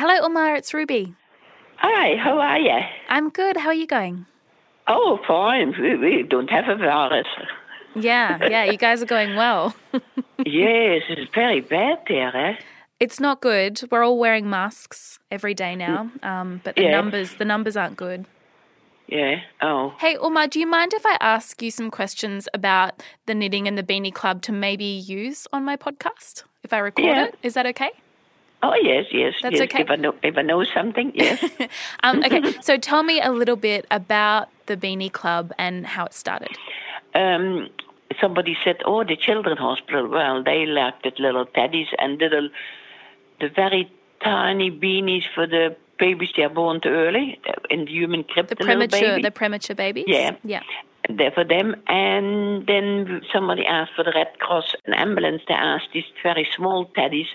Hello, Umar. It's Ruby. Hi, how are you? I'm good. How are you going? Oh, fine. We, we don't have a virus. Yeah, yeah. You guys are going well. yes, it's very bad there, eh? It's not good. We're all wearing masks every day now, um, but the Yeah. numbers the numbers aren't good. Yeah. Oh. Hey, Umar, do you mind if I ask you some questions about the knitting and the beanie club to maybe use on my podcast if I record Yeah. it? Is that okay? Oh, yes, yes. That's yes. okay. If I know, if I know something, yes. Um, okay, so tell me a little bit about the beanie club and how it started. um, somebody said, "Oh, the children's hospital. Well, they left it little teddies and little, the very tiny beanies for the babies they are born too early uh, in the humidicrib. The the premature baby. the premature babies? Yeah. Yeah. there for them. And then somebody asked for the Red Cross, and ambulance. They asked these very small teddies.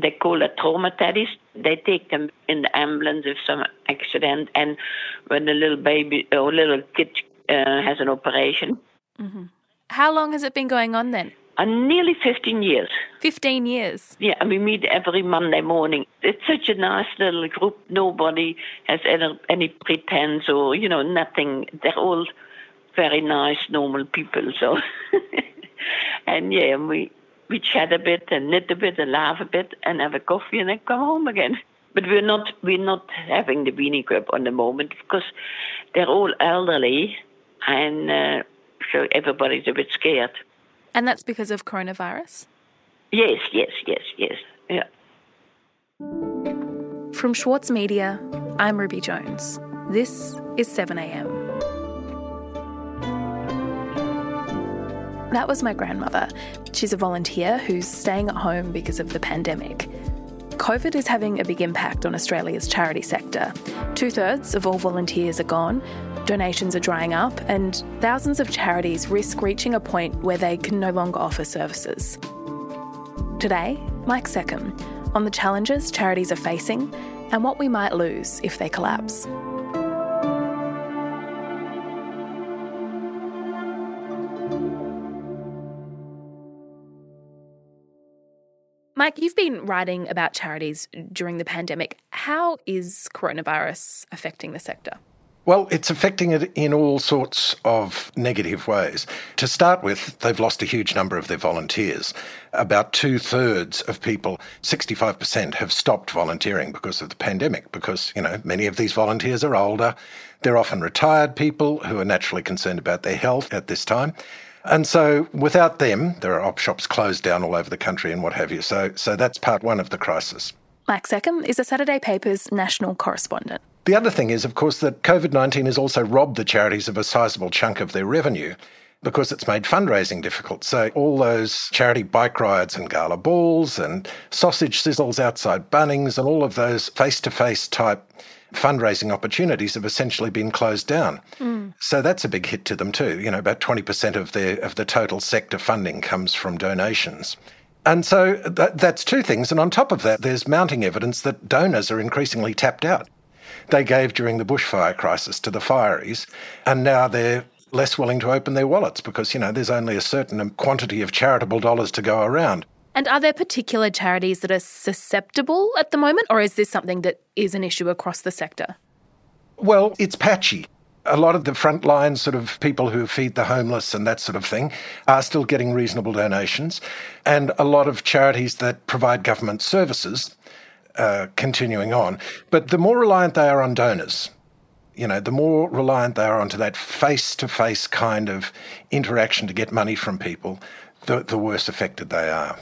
They call a trauma. They take them in the ambulance if some accident, and when a little baby or little kid uh, has an operation. How long has it been going on then? Uh, nearly 15 years. 15 years. Yeah, and we meet every Monday morning. It's such a nice little group. Nobody has any, any pretense or, you know, nothing. They're all very nice, normal people. So, and yeah, we, we chat a bit and knit a bit and laugh a bit and have a coffee and then come home again. But we're not we're not having the beanie club on the moment because they're all elderly and uh, so everybody's a bit scared. And that's because of coronavirus? Yes, yes, yes, yes. Yeah. From Schwartz Media, I'm Ruby Jones. This is 7am. That was my grandmother. She's a volunteer who's staying at home because of the pandemic. COVID is having a big impact on Australia's charity sector. Two thirds of all volunteers are gone, donations are drying up, and thousands of charities risk reaching a point where they can no longer offer services. Today, Mike Seccombe on the challenges charities are facing and what we might lose if they collapse. Mike, you've been writing about charities during the pandemic. How is coronavirus affecting the sector? Well, it's affecting it in all sorts of negative ways. To start with, they've lost a huge number of their volunteers. About two thirds of people, 65%, have stopped volunteering because of the pandemic, because, you know, many of these volunteers are older. They're often retired people who are naturally concerned about their health at this time. And so without them, there are op shops closed down all over the country and what have you. So, so that's part one of the crisis. Mike Seccombe is a Saturday paper's national correspondent. The other thing is, of course, that COVID 19 has also robbed the charities of a sizable chunk of their revenue because it's made fundraising difficult. So, all those charity bike rides and gala balls and sausage sizzles outside Bunnings and all of those face to face type fundraising opportunities have essentially been closed down. Mm. So that's a big hit to them too. You know, about 20% of their of the total sector funding comes from donations. And so that, that's two things. And on top of that, there's mounting evidence that donors are increasingly tapped out. They gave during the bushfire crisis to the fireys, and now they're less willing to open their wallets because, you know, there's only a certain quantity of charitable dollars to go around. And are there particular charities that are susceptible at the moment, or is this something that is an issue across the sector? Well, it's patchy. A lot of the frontline sort of people who feed the homeless and that sort of thing are still getting reasonable donations. And a lot of charities that provide government services uh, continuing on. But the more reliant they are on donors, you know, the more reliant they are onto that face to face kind of interaction to get money from people, the, the worse affected they are.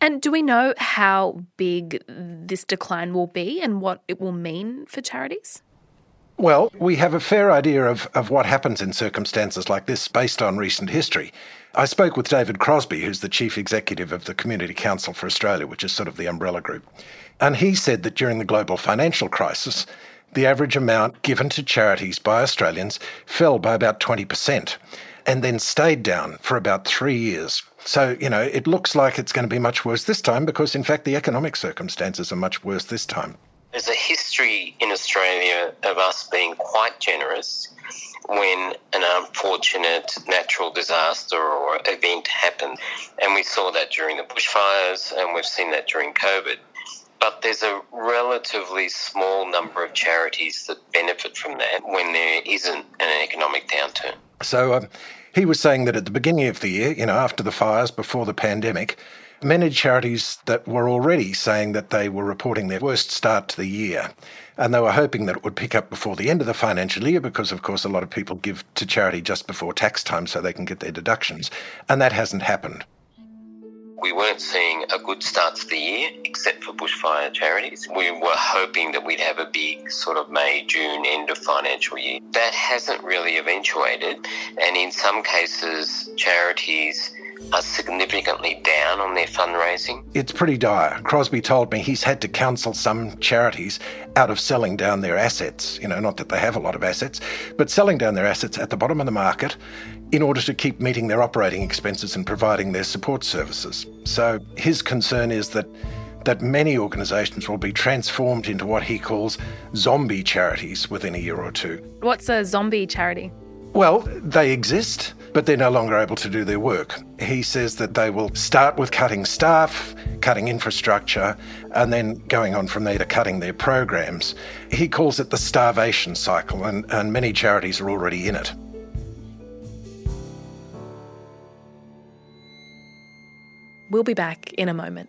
And do we know how big this decline will be and what it will mean for charities? Well, we have a fair idea of, of what happens in circumstances like this based on recent history. I spoke with David Crosby, who's the chief executive of the Community Council for Australia, which is sort of the umbrella group. And he said that during the global financial crisis, the average amount given to charities by Australians fell by about 20% and then stayed down for about three years. So, you know, it looks like it's going to be much worse this time because, in fact, the economic circumstances are much worse this time. There's a history in Australia of us being quite generous when an unfortunate natural disaster or event happened. And we saw that during the bushfires and we've seen that during COVID. but there's a relatively small number of charities that benefit from that when there isn't an economic downturn. So um, he was saying that at the beginning of the year, you know, after the fires, before the pandemic, many charities that were already saying that they were reporting their worst start to the year. And they were hoping that it would pick up before the end of the financial year because, of course, a lot of people give to charity just before tax time so they can get their deductions. And that hasn't happened. We weren't seeing a good start to the year, except for bushfire charities. We were hoping that we'd have a big sort of May, June end of financial year. That hasn't really eventuated, and in some cases, charities are significantly down on their fundraising. It's pretty dire. Crosby told me he's had to counsel some charities out of selling down their assets. You know, not that they have a lot of assets, but selling down their assets at the bottom of the market in order to keep meeting their operating expenses and providing their support services. So his concern is that that many organisations will be transformed into what he calls zombie charities within a year or two. What's a zombie charity? Well, they exist, but they're no longer able to do their work. He says that they will start with cutting staff, cutting infrastructure, and then going on from there to cutting their programs. He calls it the starvation cycle, and, and many charities are already in it. We'll be back in a moment.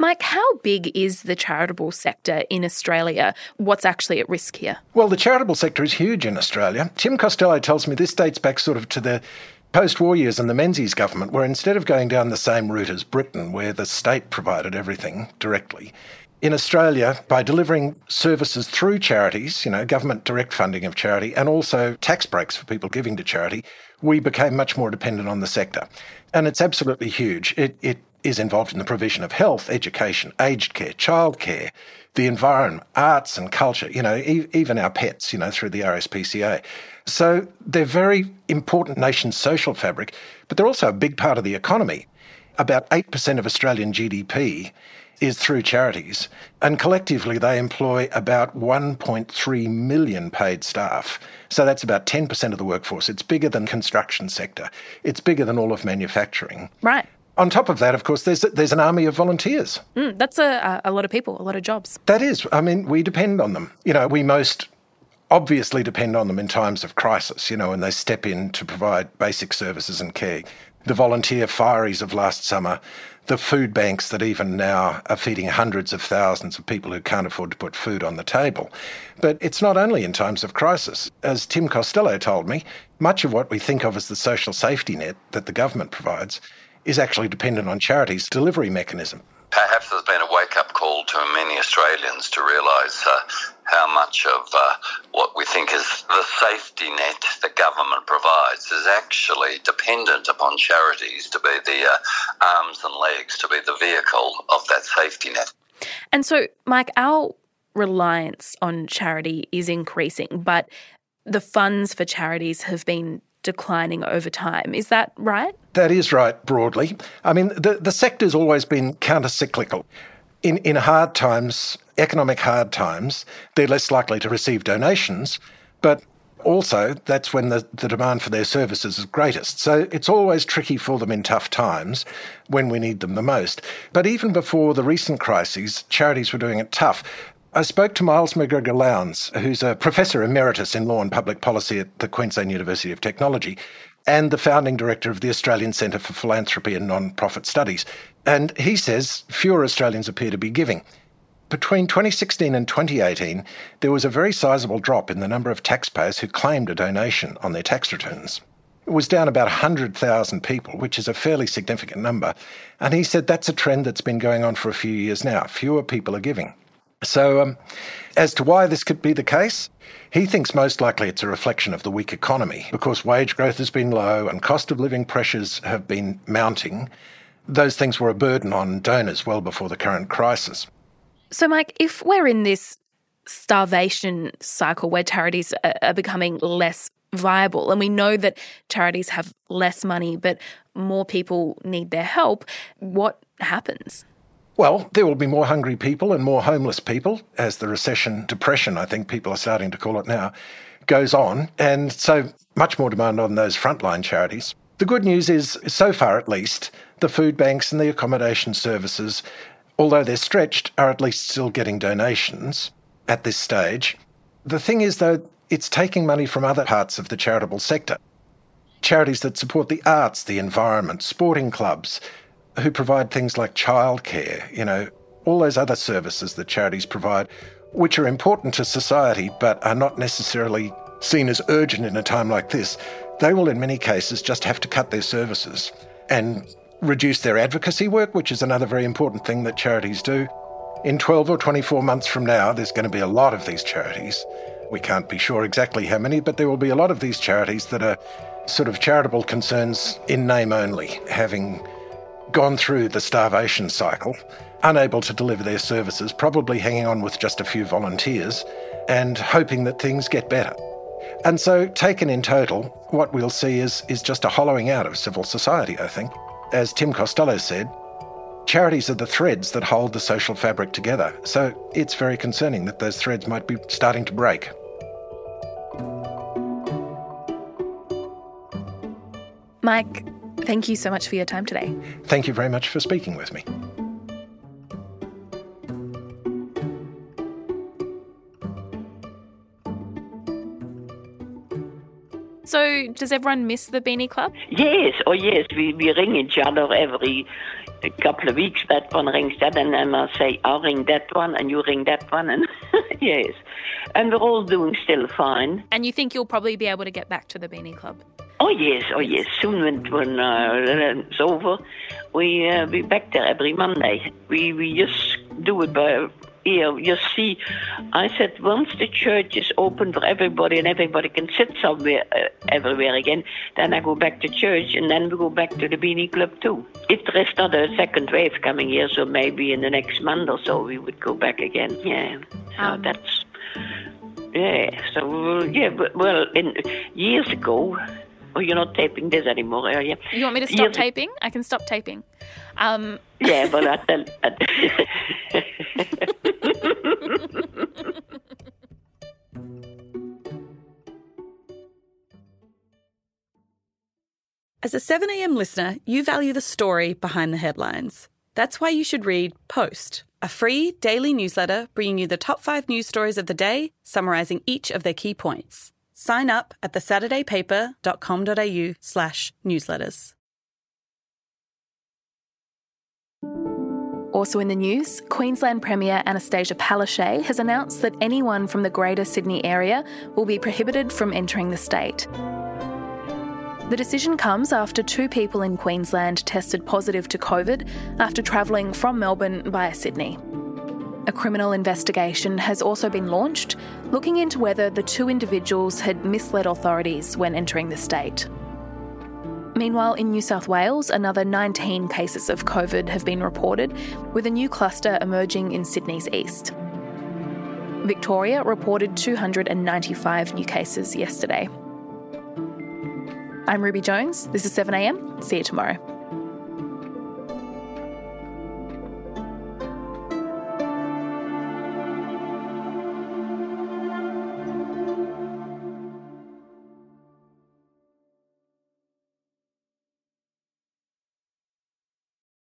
Mike, how big is the charitable sector in Australia? What's actually at risk here? Well, the charitable sector is huge in Australia. Tim Costello tells me this dates back sort of to the post war years and the Menzies government, where instead of going down the same route as Britain, where the state provided everything directly, in Australia, by delivering services through charities, you know, government direct funding of charity, and also tax breaks for people giving to charity, we became much more dependent on the sector. And it's absolutely huge. It, it is involved in the provision of health, education, aged care, childcare, the environment, arts and culture, you know, e- even our pets, you know, through the RSPCA. So they're very important nation's social fabric, but they're also a big part of the economy. About 8% of Australian GDP is through charities, and collectively they employ about 1.3 million paid staff. So that's about 10% of the workforce. It's bigger than construction sector. It's bigger than all of manufacturing. Right. On top of that, of course, there's there's an army of volunteers. Mm, that's a, a lot of people, a lot of jobs. That is. I mean, we depend on them. You know, we most obviously depend on them in times of crisis, you know, and they step in to provide basic services and care. The volunteer fireys of last summer, the food banks that even now are feeding hundreds of thousands of people who can't afford to put food on the table. But it's not only in times of crisis. As Tim Costello told me, much of what we think of as the social safety net that the government provides is actually dependent on charities' delivery mechanism. Perhaps there's been a wake up call to many Australians to realise uh, how much of uh, what we think is the safety net the government provides is actually dependent upon charities to be the uh, arms and legs, to be the vehicle of that safety net. And so, Mike, our reliance on charity is increasing, but the funds for charities have been declining over time. Is that right? That is right, broadly. I mean, the, the sector's always been counter cyclical. In, in hard times, economic hard times, they're less likely to receive donations, but also that's when the, the demand for their services is greatest. So it's always tricky for them in tough times when we need them the most. But even before the recent crises, charities were doing it tough. I spoke to Myles McGregor Lowndes, who's a professor emeritus in law and public policy at the Queensland University of Technology and the founding director of the Australian Centre for Philanthropy and Non-Profit Studies. And he says fewer Australians appear to be giving. between 2016 and 2018, there was a very sizable drop in the number of taxpayers who claimed a donation on their tax returns. It was down about 100,000 people, which is a fairly significant number. And he said that's a trend that's been going on for a few years now. Fewer people are giving. So, um, as to why this could be the case, he thinks most likely it's a reflection of the weak economy because wage growth has been low and cost of living pressures have been mounting. Those things were a burden on donors well before the current crisis. So, Mike, if we're in this starvation cycle where charities are becoming less viable, and we know that charities have less money, but more people need their help, what happens? Well, there will be more hungry people and more homeless people as the recession, depression, I think people are starting to call it now, goes on. And so much more demand on those frontline charities. The good news is, so far at least, the food banks and the accommodation services although they're stretched, are at least still getting donations at this stage. The thing is, though, it's taking money from other parts of the charitable sector. Charities that support the arts, the environment, sporting clubs, who provide things like childcare, you know, all those other services that charities provide, which are important to society but are not necessarily seen as urgent in a time like this, they will in many cases just have to cut their services and reduce their advocacy work, which is another very important thing that charities do. In 12 or 24 months from now, there's going to be a lot of these charities. We can't be sure exactly how many, but there will be a lot of these charities that are sort of charitable concerns in name only, having gone through the starvation cycle, unable to deliver their services, probably hanging on with just a few volunteers, and hoping that things get better. And so, taken in total, what we'll see is, is just a hollowing out of civil society, I think. As Tim Costello said, charities are the threads that hold the social fabric together. So it's very concerning that those threads might be starting to break. Mike, thank you so much for your time today. Thank you very much for speaking with me. So, does everyone miss the Beanie Club? Yes, oh yes, we, we ring each other every couple of weeks. That one rings that, and then I say, I'll ring that one, and you ring that one, and yes. And we're all doing still fine. And you think you'll probably be able to get back to the Beanie Club? Oh yes, oh yes. Soon when when uh, it's over, we uh, be back there every Monday. We we just do it by here, you see, I said once the church is open for everybody and everybody can sit somewhere, uh, everywhere again, then I go back to church and then we go back to the Beanie Club too. If there is not a second wave coming here, so maybe in the next month or so we would go back again. Yeah, so um. that's yeah. So yeah, well, in years ago. Oh, you're not taping this anymore, are you? You want me to stop years taping? I can stop taping. Um. Yeah, but I tell. As a 7am listener, you value the story behind the headlines. That's why you should read Post, a free daily newsletter bringing you the top five news stories of the day, summarising each of their key points. Sign up at thesaturdaypaper.com.au slash newsletters. Also in the news, Queensland Premier Annastacia Palaszczuk has announced that anyone from the Greater Sydney area will be prohibited from entering the state. The decision comes after two people in Queensland tested positive to COVID after travelling from Melbourne via Sydney. A criminal investigation has also been launched, looking into whether the two individuals had misled authorities when entering the state. Meanwhile, in New South Wales, another 19 cases of COVID have been reported, with a new cluster emerging in Sydney's east. Victoria reported 295 new cases yesterday. I'm Ruby Jones. This is 7am. See you tomorrow.